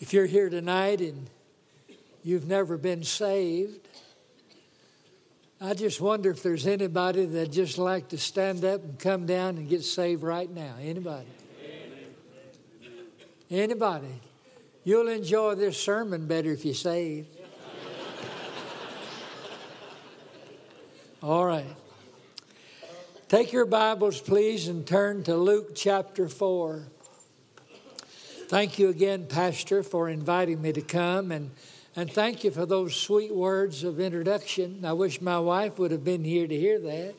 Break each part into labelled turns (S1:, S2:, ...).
S1: If you're here tonight and you've never been saved, I just wonder if there's anybody that just like to stand up and come down and get saved right now. Anybody? Anybody? You'll enjoy this sermon better if you save. All right. Take your Bibles, please, and turn to Luke chapter 4. Thank you again, Pastor, for inviting me to come, and, and thank you for those sweet words of introduction. I wish my wife would have been here to hear that.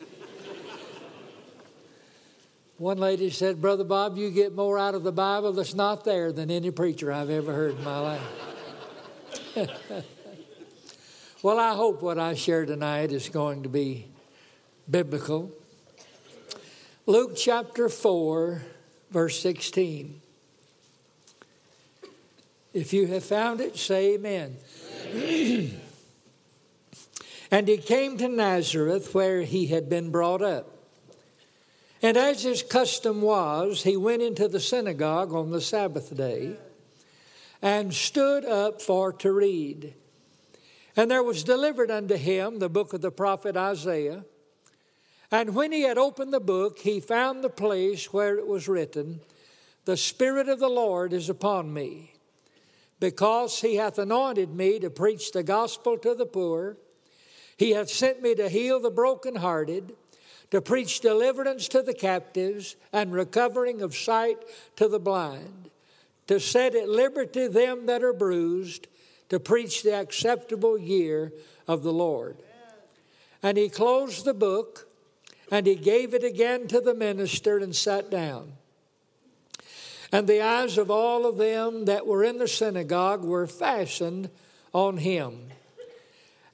S1: One lady said, Brother Bob, you get more out of the Bible that's not there than any preacher I've ever heard in my life. well, I hope what I share tonight is going to be biblical. Luke chapter 4, verse 16. If you have found it, say amen. and he came to Nazareth where he had been brought up. And as his custom was, he went into the synagogue on the Sabbath day and stood up for to read. And there was delivered unto him the book of the prophet Isaiah. And when he had opened the book, he found the place where it was written, The Spirit of the Lord is upon me because he hath anointed me to preach the gospel to the poor. He hath sent me to heal the brokenhearted, to preach deliverance to the captives, and recovering of sight to the blind, to set at liberty them that are bruised, to preach the acceptable year of the Lord. And he closed the book, and he gave it again to the minister and sat down. And the eyes of all of them that were in the synagogue were fastened on him.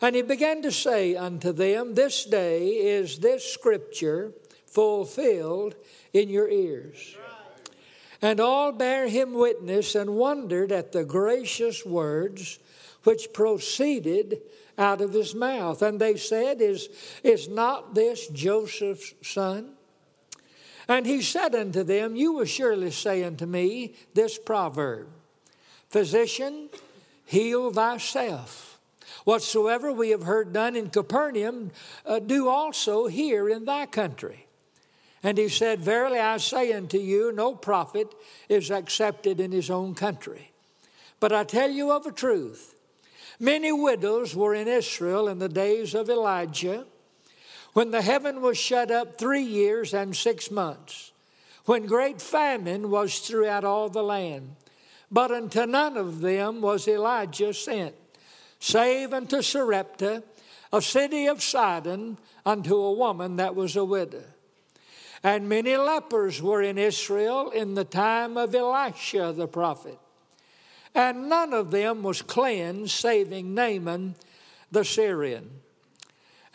S1: And he began to say unto them, This day is this scripture fulfilled in your ears. And all bare him witness and wondered at the gracious words which proceeded out of his mouth. And they said, Is, is not this Joseph's son? And he said unto them, You will surely say unto me this proverb Physician, heal thyself. Whatsoever we have heard done in Capernaum, uh, do also here in thy country. And he said, Verily I say unto you, no prophet is accepted in his own country. But I tell you of a truth, many widows were in Israel in the days of Elijah when the heaven was shut up three years and six months, when great famine was throughout all the land. But unto none of them was Elijah sent, save unto Sarepta, a city of Sidon, unto a woman that was a widow. And many lepers were in Israel in the time of Elisha the prophet. And none of them was cleansed, saving Naaman the Syrian.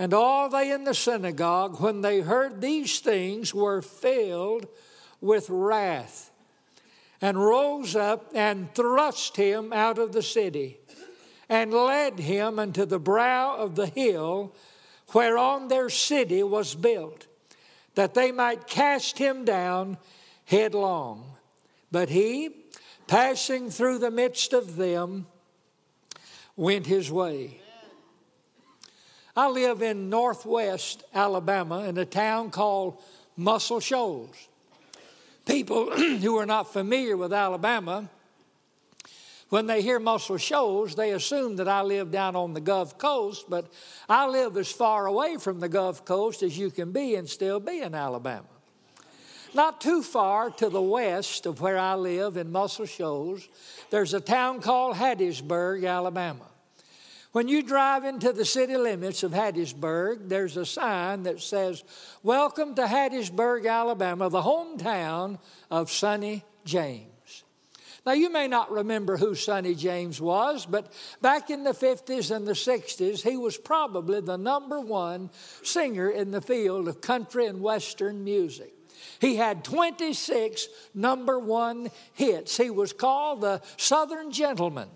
S1: And all they in the synagogue, when they heard these things, were filled with wrath, and rose up and thrust him out of the city, and led him unto the brow of the hill whereon their city was built, that they might cast him down headlong. But he, passing through the midst of them, went his way. I live in northwest Alabama in a town called Muscle Shoals. People who are not familiar with Alabama, when they hear Muscle Shoals, they assume that I live down on the Gulf Coast, but I live as far away from the Gulf Coast as you can be and still be in Alabama. Not too far to the west of where I live in Muscle Shoals, there's a town called Hackleburg, Alabama. When you drive into the city limits of Hackleburg, there's a sign that says, Welcome to Hackleburg, Alabama, the hometown of Sonny James. Now, you may not remember who Sonny James was, but back in the 50s and the 60s, he was probably the number one singer in the field of country and western music. He had 26 number one hits. He was called the Southern Gentleman.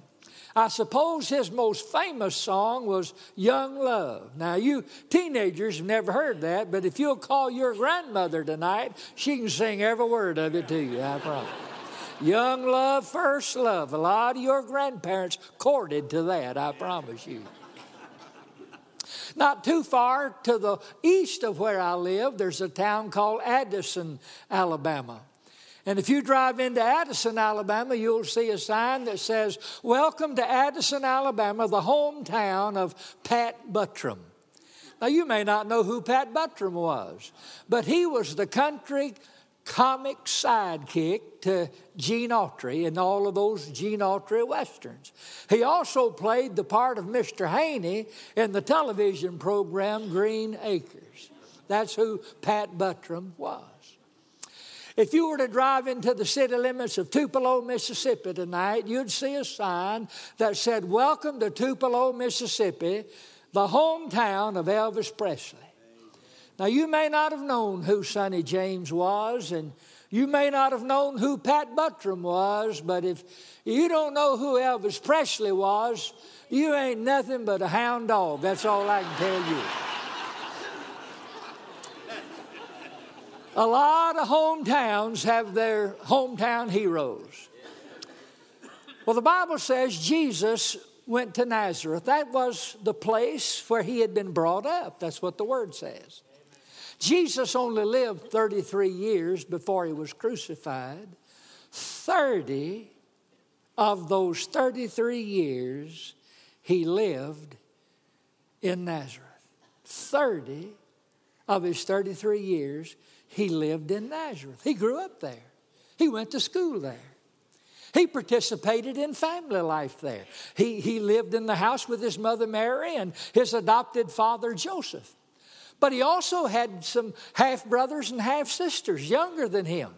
S1: I suppose his most famous song was Young Love. Now, you teenagers have never heard that, but if you'll call your grandmother tonight, she can sing every word of it to you, I promise. Young love, first love. A lot of your grandparents courted to that, I promise you. Not too far to the east of where I live, there's a town called Addison, Alabama. And if you drive into Addison, Alabama, you'll see a sign that says, Welcome to Addison, Alabama, the hometown of Pat Buttram. Now, you may not know who Pat Buttram was, but he was the country comic sidekick to Gene Autry in all of those Gene Autry westerns. He also played the part of Mr. Haney in the television program Green Acres. That's who Pat Buttram was. If you were to drive into the city limits of Tupelo, Mississippi tonight, you'd see a sign that said, Welcome to Tupelo, Mississippi, the hometown of Elvis Presley. Now, you may not have known who Sonny James was, and you may not have known who Pat Buttram was, but if you don't know who Elvis Presley was, you ain't nothing but a hound dog. That's all I can tell you. A lot of hometowns have their hometown heroes. Well, the Bible says Jesus went to Nazareth. That was the place where he had been brought up. That's what the word says. Jesus only lived 33 years before he was crucified. 30 of those 33 years he lived in Nazareth. 30 of his 33 years he lived in Nazareth. He grew up there, he went to school there. He participated in family life there. He, he lived in the house with his mother Mary and his adopted father Joseph. But he also had some half brothers and half sisters younger than him.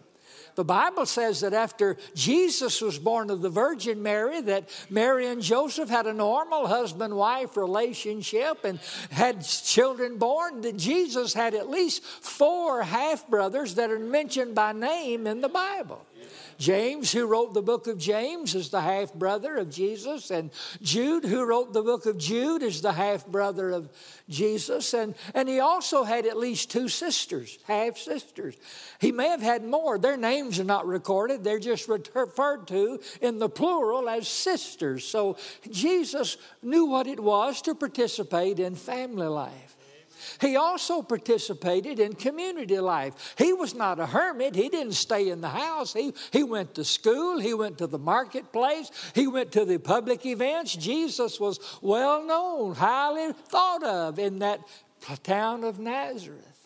S1: The Bible says that after Jesus was born of the Virgin Mary, that Mary and Joseph had a normal husband wife relationship and had children born, that Jesus had at least four half brothers that are mentioned by name in the Bible. James, who wrote the book of James, is the half brother of Jesus. And Jude, who wrote the book of Jude, is the half brother of Jesus. And, and he also had at least two sisters, half sisters. He may have had more. Their names are not recorded, they're just referred to in the plural as sisters. So Jesus knew what it was to participate in family life. He also participated in community life. He was not a hermit. He didn't stay in the house. He, he went to school. He went to the marketplace. He went to the public events. Jesus was well known, highly thought of in that town of Nazareth.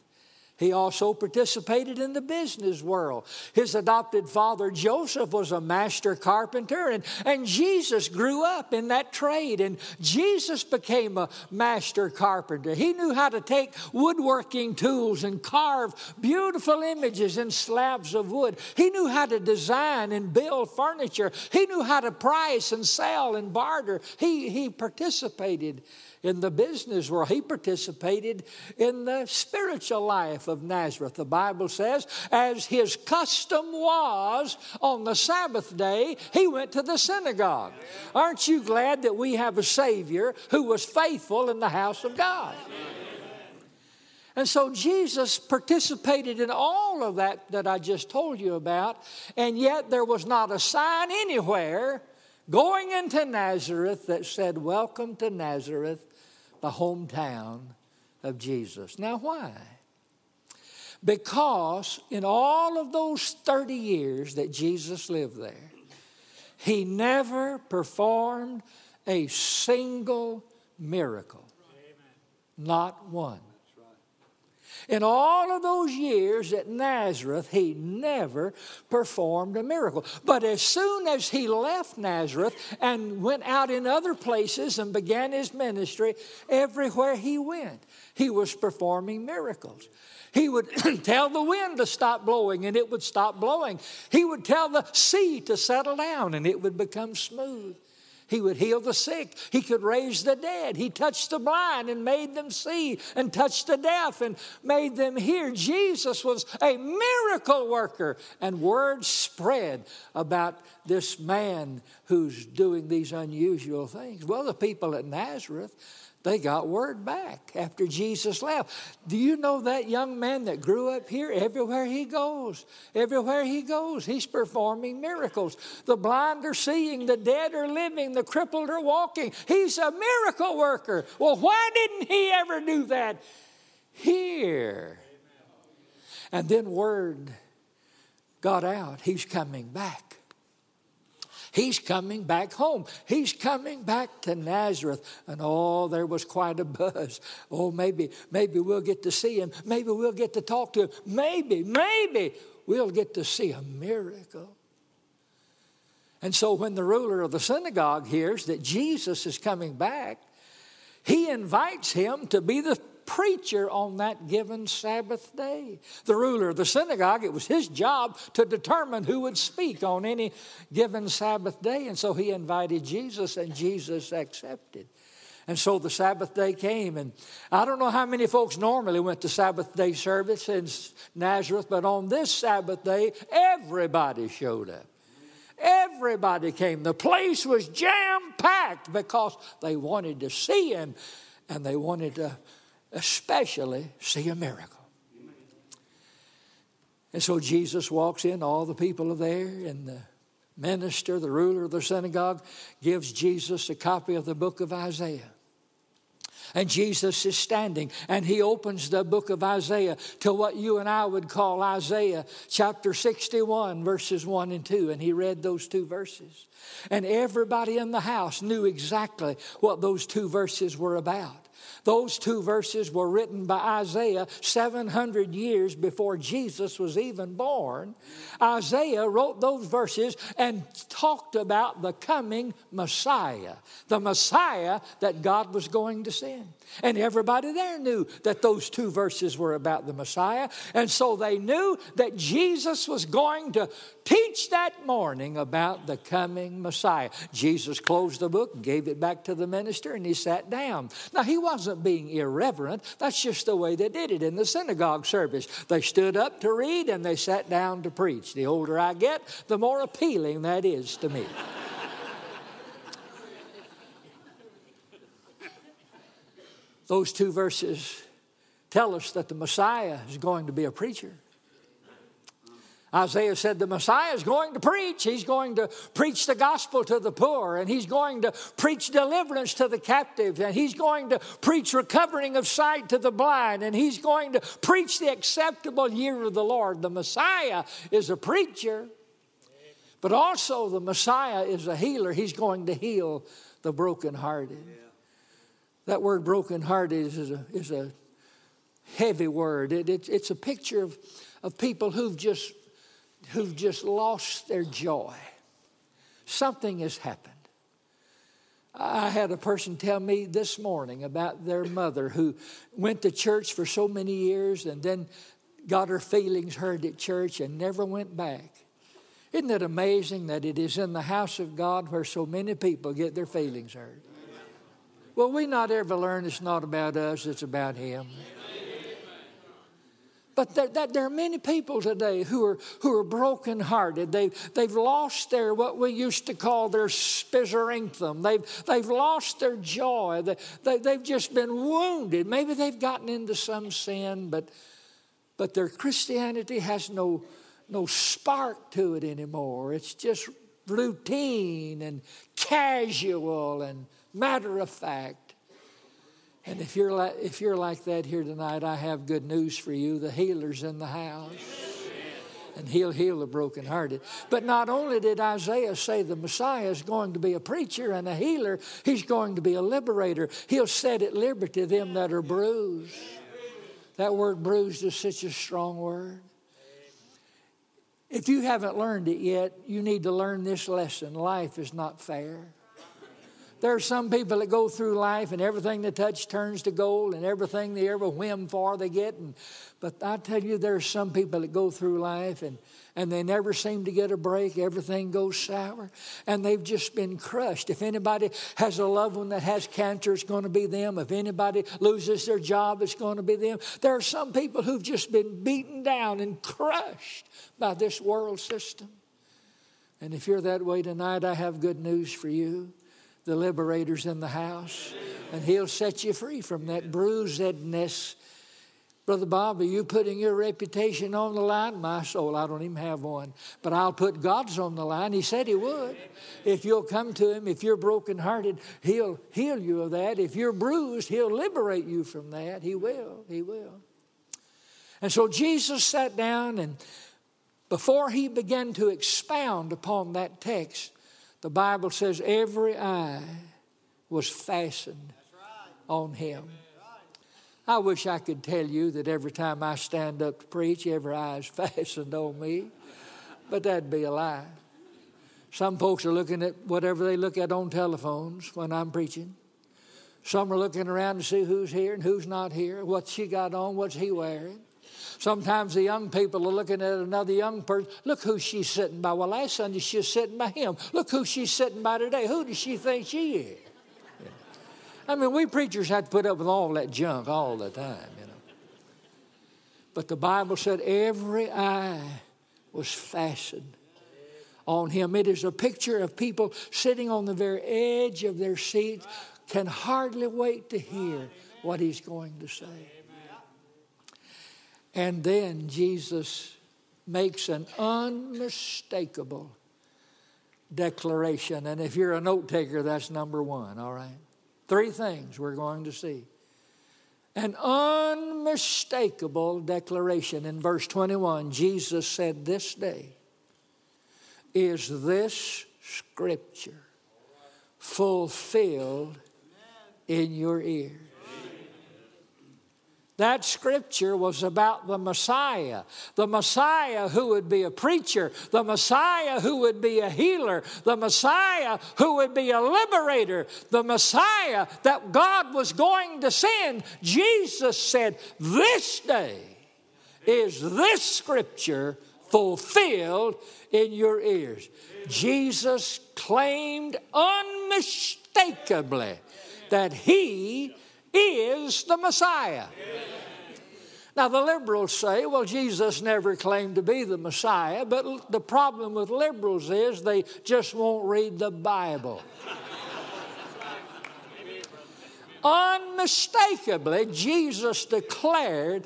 S1: He also participated in the business world. His adopted father, Joseph, was a master carpenter, and, and Jesus grew up in that trade, and Jesus became a master carpenter. He knew how to take woodworking tools and carve beautiful images in slabs of wood. He knew how to design and build furniture. He knew how to price and sell and barter. He, he participated in the business world. He participated in the spiritual life of Nazareth. The Bible says, as his custom was on the Sabbath day, he went to the synagogue. Aren't you glad that we have a Savior who was faithful in the house of God? And so Jesus participated in all of that that I just told you about, and yet there was not a sign anywhere going into Nazareth that said, Welcome to Nazareth, the hometown of Jesus. Now, why? Because in all of those 30 years that Jesus lived there, he never performed a single miracle. Not one. In all of those years at Nazareth, he never performed a miracle. But as soon as he left Nazareth and went out in other places and began his ministry, everywhere he went, he was performing miracles. He would tell the wind to stop blowing and it would stop blowing. He would tell the sea to settle down and it would become smooth. He would heal the sick. He could raise the dead. He touched the blind and made them see, and touched the deaf and made them hear. Jesus was a miracle worker. And word spread about this man who's doing these unusual things. Well, the people at Nazareth, They got word back after Jesus left. Do you know that young man that grew up here? Everywhere he goes, everywhere he goes, he's performing miracles. The blind are seeing, the dead are living, the crippled are walking. He's a miracle worker. Well, why didn't he ever do that here? And then word got out he's coming back. He's coming back home. He's coming back to Nazareth. And oh, there was quite a buzz. Oh, maybe, maybe we'll get to see him. Maybe we'll get to talk to him. Maybe, maybe we'll get to see a miracle. And so when the ruler of the synagogue hears that Jesus is coming back, he invites him to be the preacher on that given Sabbath day. The ruler of the synagogue, it was his job to determine who would speak on any given Sabbath day. And so he invited Jesus, and Jesus accepted. And so the Sabbath day came, and I don't know how many folks normally went to Sabbath day service in Nazareth, but on this Sabbath day, everybody showed up. Everybody came. The place was jam packed because they wanted to see him and they wanted to especially see a miracle. And so Jesus walks in, all the people are there, and the minister, the ruler of the synagogue, gives Jesus a copy of the book of Isaiah. And Jesus is standing and he opens the book of Isaiah to what you and I would call Isaiah chapter 61, verses 1 and 2. And he read those two verses. And everybody in the house knew exactly what those two verses were about. Those two verses were written by Isaiah 700 years before Jesus was even born. Isaiah wrote those verses and talked about the coming Messiah, the Messiah that God was going to send. And everybody there knew that those two verses were about the Messiah. And so they knew that Jesus was going to teach that morning about the coming Messiah. Jesus closed the book, gave it back to the minister, and he sat down. Now, he wasn't being irreverent. That's just the way they did it in the synagogue service. They stood up to read and they sat down to preach. The older I get, the more appealing that is to me. Those two verses tell us that the Messiah is going to be a preacher. Isaiah said the Messiah is going to preach. He's going to preach the gospel to the poor, and he's going to preach deliverance to the captive, and he's going to preach recovering of sight to the blind, and he's going to preach the acceptable year of the Lord. The Messiah is a preacher, but also the Messiah is a healer. He's going to heal the brokenhearted. That word brokenhearted is a, is a heavy word. It, it, it's a picture of, of people who've just, who've just lost their joy. Something has happened. I had a person tell me this morning about their mother who went to church for so many years and then got her feelings hurt at church and never went back. Isn't it amazing that it is in the house of God where so many people get their feelings hurt? Will we not ever learn it's not about us, it's about Him? But there, that, there are many people today who are, who are brokenhearted. They've, they've lost their, what we used to call their spizzerinctum. They've, they've lost their joy. They, they, they've just been wounded. Maybe they've gotten into some sin, but, but their Christianity has no, no spark to it anymore. It's just routine and casual and matter of fact. And if you're, like, if you're like that here tonight, I have good news for you. The healer's in the house. And he'll heal the brokenhearted. But not only did Isaiah say the Messiah is going to be a preacher and a healer, he's going to be a liberator. He'll set at liberty them that are bruised. That word bruised is such a strong word. If you haven't learned it yet, you need to learn this lesson. Life is not fair. There are some people that go through life and everything they touch turns to gold and everything they ever whim for they get. And, but I tell you, there are some people that go through life and, and they never seem to get a break. Everything goes sour and they've just been crushed. If anybody has a loved one that has cancer, it's going to be them. If anybody loses their job, it's going to be them. There are some people who've just been beaten down and crushed by this world system. And if you're that way tonight, I have good news for you the liberators in the house. And He'll set you free from that bruisedness. Brother Bob, are you putting your reputation on the line? My soul, I don't even have one. But I'll put God's on the line. He said He would. If you'll come to Him, if you're brokenhearted, He'll heal you of that. If you're bruised, He'll liberate you from that. He will. He will. And so Jesus sat down, and before He began to expound upon that text, the Bible says every eye was fastened on Him. I wish I could tell you that every time I stand up to preach, every eye is fastened on me, but that'd be a lie. Some folks are looking at whatever they look at on telephones when I'm preaching. Some are looking around to see who's here and who's not here, what she got on, what's he wearing. Sometimes the young people are looking at another young person. Look who she's sitting by. Well, last Sunday she was sitting by him. Look who she's sitting by today. Who does she think she is? I mean, we preachers have to put up with all that junk all the time, you know. But the Bible said every eye was fastened on him. It is a picture of people sitting on the very edge of their seats, can hardly wait to hear what he's going to say. And then Jesus makes an unmistakable declaration. And if you're a note taker, that's number one, all right? Three things we're going to see. An unmistakable declaration. In verse 21, Jesus said, This day is this scripture fulfilled in your ears. That scripture was about the Messiah, the Messiah who would be a preacher, the Messiah who would be a healer, the Messiah who would be a liberator, the Messiah that God was going to send. Jesus said, This day is this scripture fulfilled in your ears. Jesus claimed unmistakably that he is the Messiah. Now, the liberals say, well, Jesus never claimed to be the Messiah, but the problem with liberals is they just won't read the Bible. Unmistakably, Jesus declared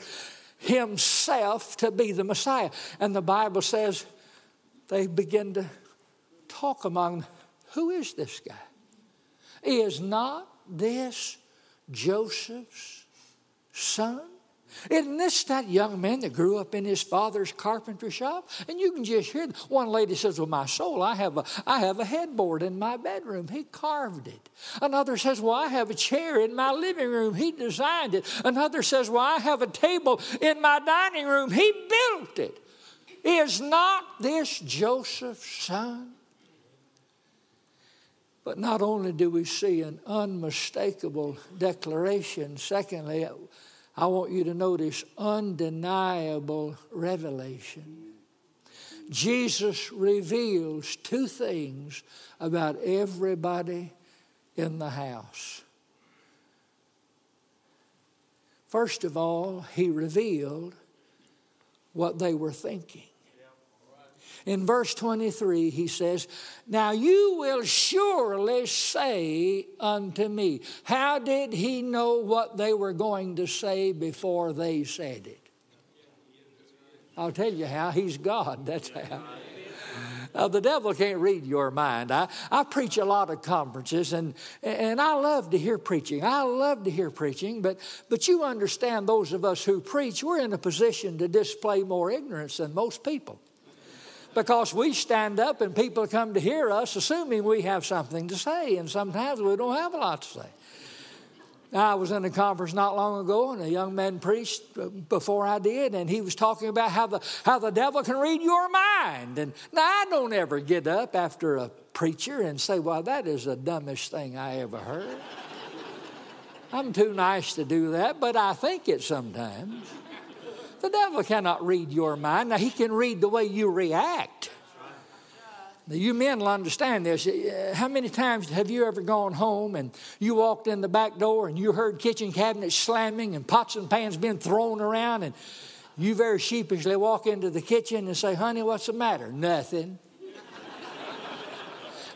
S1: himself to be the Messiah. And the Bible says they begin to talk among who is this guy? Is not this Joseph's son? Isn't this that young man that grew up in his father's carpentry shop? And you can just hear one lady says, Well, my soul, I have a I have a headboard in my bedroom. He carved it. Another says, Well, I have a chair in my living room. He designed it. Another says, Well, I have a table in my dining room. He built it. Is not this Joseph's son? But not only do we see an unmistakable declaration, secondly, I want you to notice undeniable revelation. Jesus reveals two things about everybody in the house. First of all, he revealed what they were thinking. In verse 23, he says, Now you will surely say unto me. How did he know what they were going to say before they said it? I'll tell you how. He's God. That's how. The devil can't read your mind. I, I preach a lot of conferences, and, and I love to hear preaching. I love to hear preaching, but, but you understand, those of us who preach, we're in a position to display more ignorance than most people because we stand up and people come to hear us assuming we have something to say, and sometimes we don't have a lot to say. I was in a conference not long ago, and a young man preached before I did, and he was talking about how the, how the devil can read your mind. And now I don't ever get up after a preacher and say, Well, that is the dumbest thing I ever heard. I'm too nice to do that, but I think it sometimes. The devil cannot read your mind. Now, he can read the way you react. Now, you men will understand this. Uh, how many times have you ever gone home and you walked in the back door and you heard kitchen cabinets slamming and pots and pans being thrown around and you very sheepishly walk into the kitchen and say, honey, what's the matter? Nothing.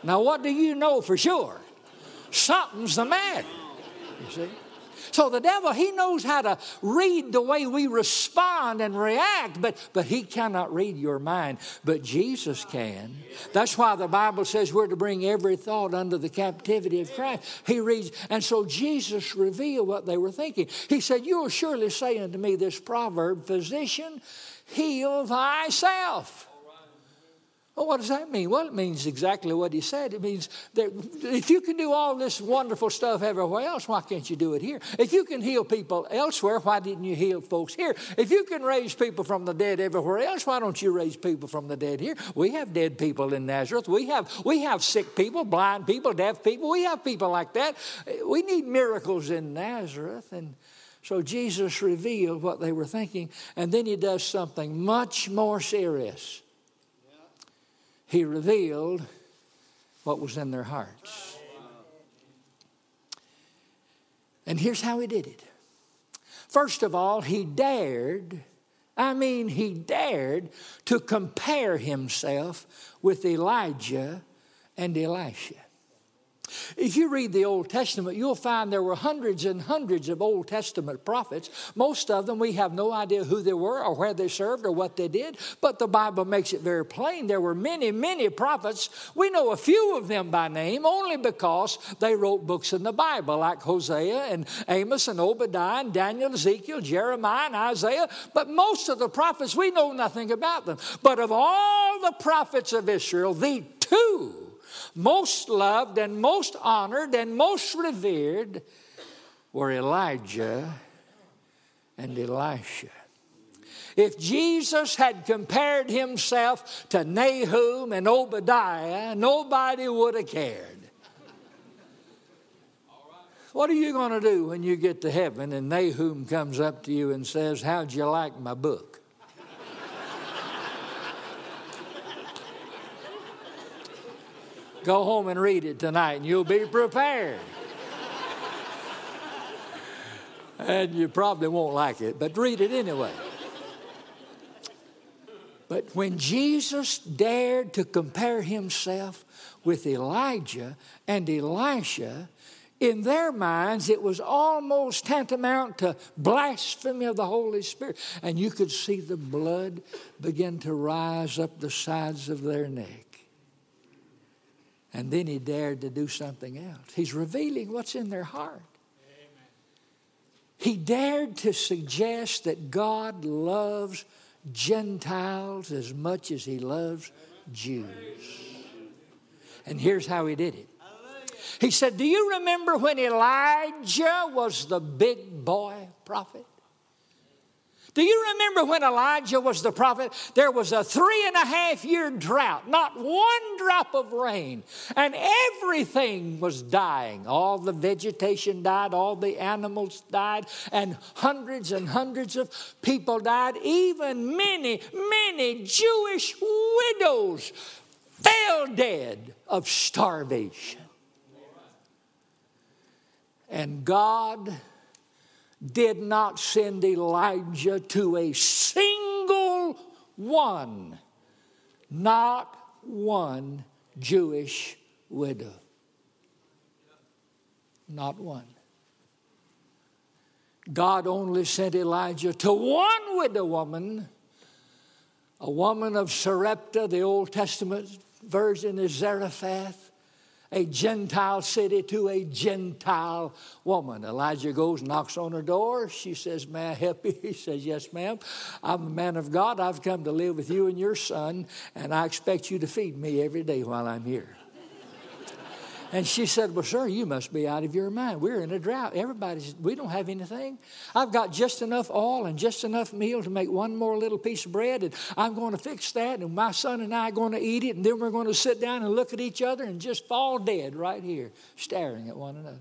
S1: now, what do you know for sure? Something's the matter. You see? So the devil, he knows how to read the way we respond and react, but, but he cannot read your mind. But Jesus can. That's why the Bible says we're to bring every thought under the captivity of Christ. He reads, and so Jesus revealed what they were thinking. He said, You will surely say unto me this proverb, Physician, heal thyself. Well, what does that mean? Well, it means exactly what he said. It means that if you can do all this wonderful stuff everywhere else, why can't you do it here? If you can heal people elsewhere, why didn't you heal folks here? If you can raise people from the dead everywhere else, why don't you raise people from the dead here? We have dead people in Nazareth. We have, we have sick people, blind people, deaf people. We have people like that. We need miracles in Nazareth. And so Jesus revealed what they were thinking, and then he does something much more serious he revealed what was in their hearts. And here's how he did it. First of all, he dared, I mean, he dared to compare himself with Elijah and Elisha. If you read the Old Testament, you'll find there were hundreds and hundreds of Old Testament prophets. Most of them, we have no idea who they were or where they served or what they did, but the Bible makes it very plain. There were many, many prophets. We know a few of them by name only because they wrote books in the Bible, like Hosea and Amos and Obadiah and Daniel, Ezekiel, Jeremiah, and Isaiah. But most of the prophets, we know nothing about them. But of all the prophets of Israel, the two most loved and most honored and most revered were Elijah and Elisha. If Jesus had compared himself to Nahum and Obadiah, nobody would have cared. What are you going to do when you get to heaven and Nahum comes up to you and says, How'd you like my book? Go home and read it tonight, and you'll be prepared. and you probably won't like it, but read it anyway. But when Jesus dared to compare himself with Elijah and Elisha, in their minds, it was almost tantamount to blasphemy of the Holy Spirit. And you could see the blood begin to rise up the sides of their neck. And then he dared to do something else. He's revealing what's in their heart. Amen. He dared to suggest that God loves Gentiles as much as he loves Jews. And here's how he did it. He said, Do you remember when Elijah was the big boy prophet? Do you remember when Elijah was the prophet? There was a three and a half year drought, not one drop of rain, and everything was dying. All the vegetation died, all the animals died, and hundreds and hundreds of people died. Even many, many Jewish widows fell dead of starvation. And God did not send Elijah to a single one, not one Jewish widow. Not one. God only sent Elijah to one widow woman, a woman of Sarepta, the Old Testament version is Zarephath a Gentile city to a Gentile woman. Elijah goes, knocks on her door. She says, May I help you? He says, Yes, ma'am. I'm a man of God. I've come to live with you and your son, and I expect you to feed me every day while I'm here. And she said, Well, sir, you must be out of your mind. We're in a drought. Everybody's, we don't have anything. I've got just enough oil and just enough meal to make one more little piece of bread, and I'm going to fix that, and my son and I are going to eat it, and then we're going to sit down and look at each other and just fall dead right here, staring at one another.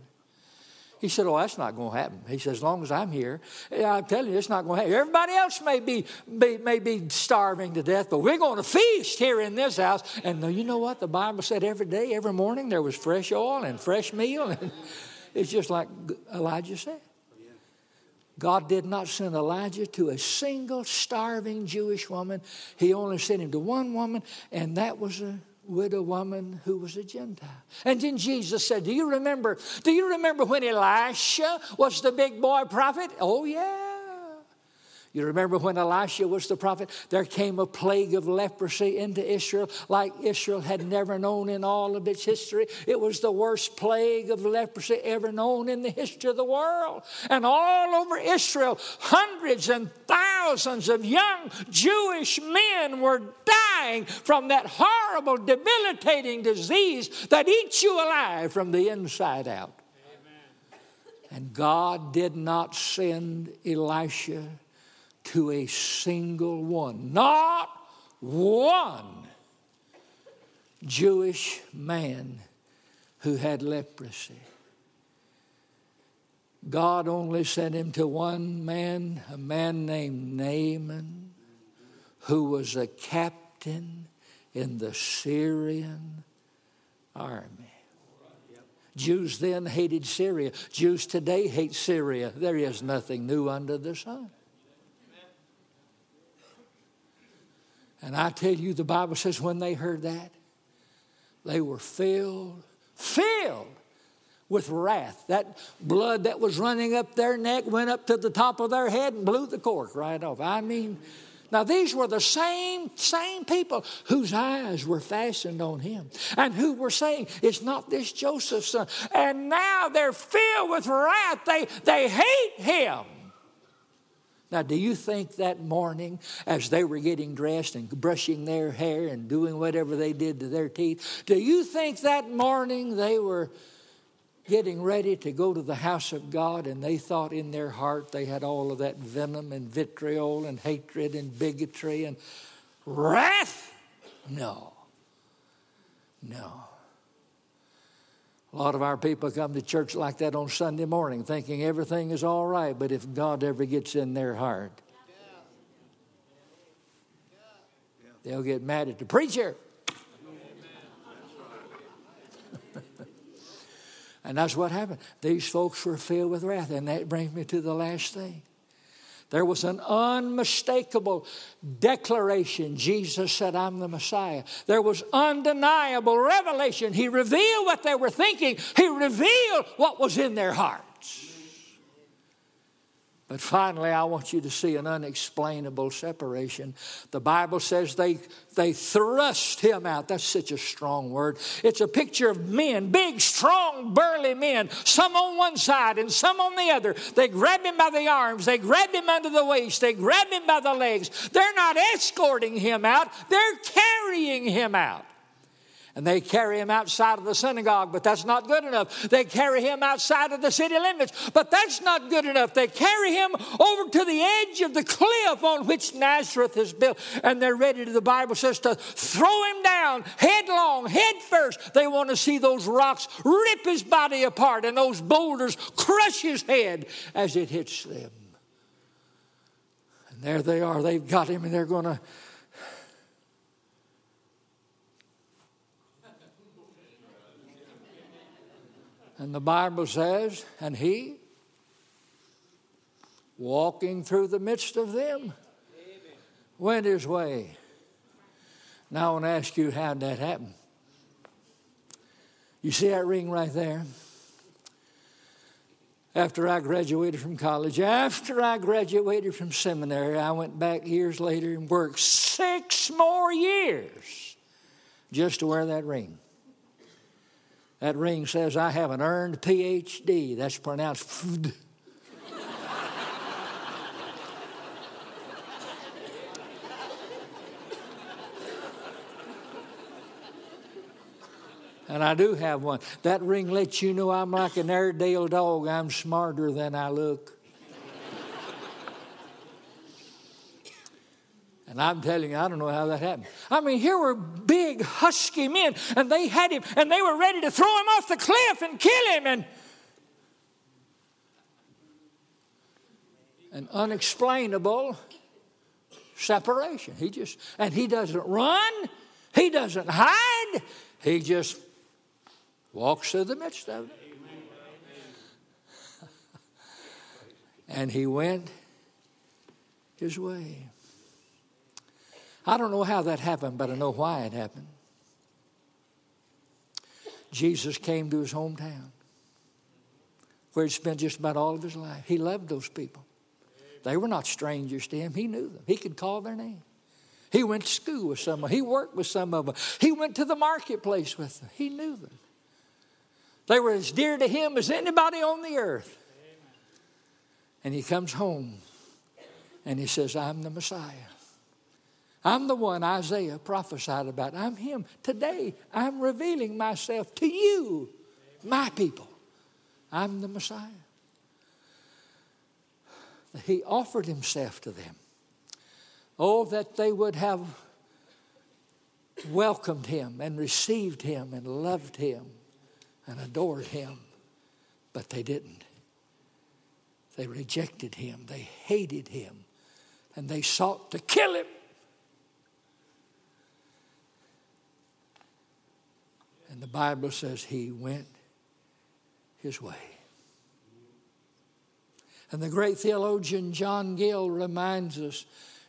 S1: He said, Oh, that's not going to happen. He said, As long as I'm here, I'm telling you, it's not going to happen. Everybody else may be, be, may be starving to death, but we're going to feast here in this house. And you know what? The Bible said every day, every morning, there was fresh oil and fresh meal. And it's just like Elijah said. God did not send Elijah to a single starving Jewish woman. He only sent him to one woman, and that was a widow woman who was a Gentile. And then Jesus said, Do you remember? Do you remember when Elisha was the big boy prophet? Oh, yeah. You remember when Elisha was the prophet? There came a plague of leprosy into Israel like Israel had never known in all of its history. It was the worst plague of leprosy ever known in the history of the world. And all over Israel, hundreds and thousands of young Jewish men were dying from that horrible, debilitating disease that eats you alive from the inside out. And God did not send Elisha to a single one, not one Jewish man who had leprosy. God only sent him to one man, a man named Naaman, who was a captain in the Syrian army. Jews then hated Syria. Jews today hate Syria. There is nothing new under the sun. And I tell you, the Bible says when they heard that, they were filled, filled with wrath. That blood that was running up their neck went up to the top of their head and blew the cork right off. I mean, now these were the same same people whose eyes were fastened on him and who were saying, "It's not this Joseph's son." And now they're filled with wrath. They they hate him. Now, do you think that morning, as they were getting dressed and brushing their hair and doing whatever they did to their teeth, do you think that morning they were getting ready to go to the house of God and they thought in their heart they had all of that venom and vitriol and hatred and bigotry and wrath? No. No. A lot of our people come to church like that on Sunday morning thinking everything is all right, but if God ever gets in their heart, they'll get mad at the preacher. and that's what happened. These folks were filled with wrath. And that brings me to the last thing. There was an unmistakable declaration. Jesus said, I'm the Messiah. There was undeniable revelation. He revealed what they were thinking, He revealed what was in their heart. But finally, I want you to see an unexplainable separation. The Bible says they, they thrust him out. That's such a strong word. It's a picture of men, big, strong, burly men, some on one side and some on the other. They grab him by the arms, they grab him under the waist, they grab him by the legs. They're not escorting him out, they're carrying him out. And they carry him outside of the synagogue, but that's not good enough. They carry him outside of the city limits, but that's not good enough. They carry him over to the edge of the cliff on which Nazareth is built, and they're ready to, the Bible says, to throw him down headlong, head first. They want to see those rocks rip his body apart and those boulders crush his head as it hits them. And there they are. They've got him, and they're going to And the Bible says, and he, walking through the midst of them, went his way. Now I want to ask you, how did that happen? You see that ring right there? After I graduated from college, after I graduated from seminary, I went back years later and worked six more years just to wear that ring. That ring says, I have an earned PhD. That's pronounced FD. and I do have one. That ring lets you know I'm like an Airedale dog. I'm smarter than I look. And I'm telling you, I don't know how that happened. I mean, here were big, husky men, and they had him, and they were ready to throw him off the cliff and kill him. And an unexplainable separation. He just, and he doesn't run, he doesn't hide, he just walks through the midst of it. and he went his way. I don't know how that happened, but I know why it happened. Jesus came to his hometown where he spent just about all of his life. He loved those people. They were not strangers to him. He knew them. He could call their name. He went to school with some of them. He worked with some of them. He went to the marketplace with them. He knew them. They were as dear to him as anybody on the earth. And he comes home and he says, I'm the Messiah. I'm the one Isaiah prophesied about. I'm him. Today, I'm revealing myself to you, my people. I'm the Messiah. He offered himself to them. Oh, that they would have welcomed him and received him and loved him and adored him, but they didn't. They rejected him, they hated him, and they sought to kill him. And the Bible says he went his way. And the great theologian John Gill reminds us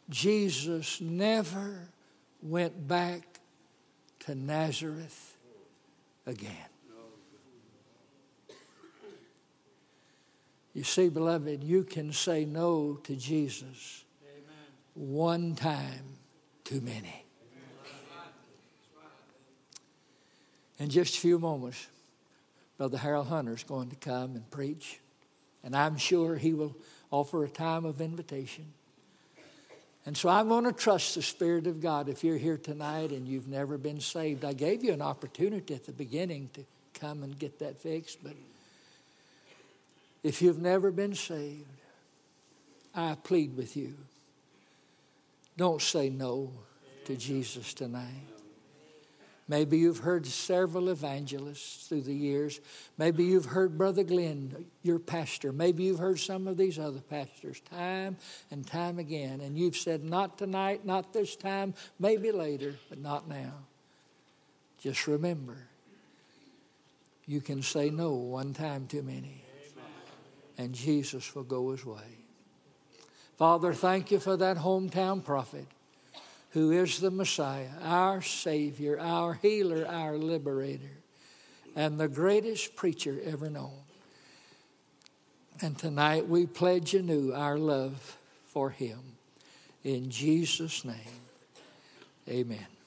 S1: Jesus never went back to Nazareth again. You see, beloved, you can say no to Jesus Amen. one time too many. In just a few moments, Brother Harold Hunter is going to come and preach, and I'm sure he will offer a time of invitation. And so I'm going to trust the Spirit of God. If you're here tonight and you've never been saved, I gave you an opportunity at the beginning to come and get that fixed, but if you've never been saved, I plead with you. Don't say no to Jesus tonight. Maybe you've heard several evangelists through the years. Maybe you've heard Brother Glenn, your pastor. Maybe you've heard some of these other pastors time and time again. And you've said, not tonight, not this time, maybe later, but not now. Just remember, you can say no one time too many, and Jesus will go his way. Father, thank you for that hometown prophet who is the Messiah, our Savior, our healer, our liberator, and the greatest preacher ever known. And tonight we pledge anew our love for him. In Jesus' name, amen.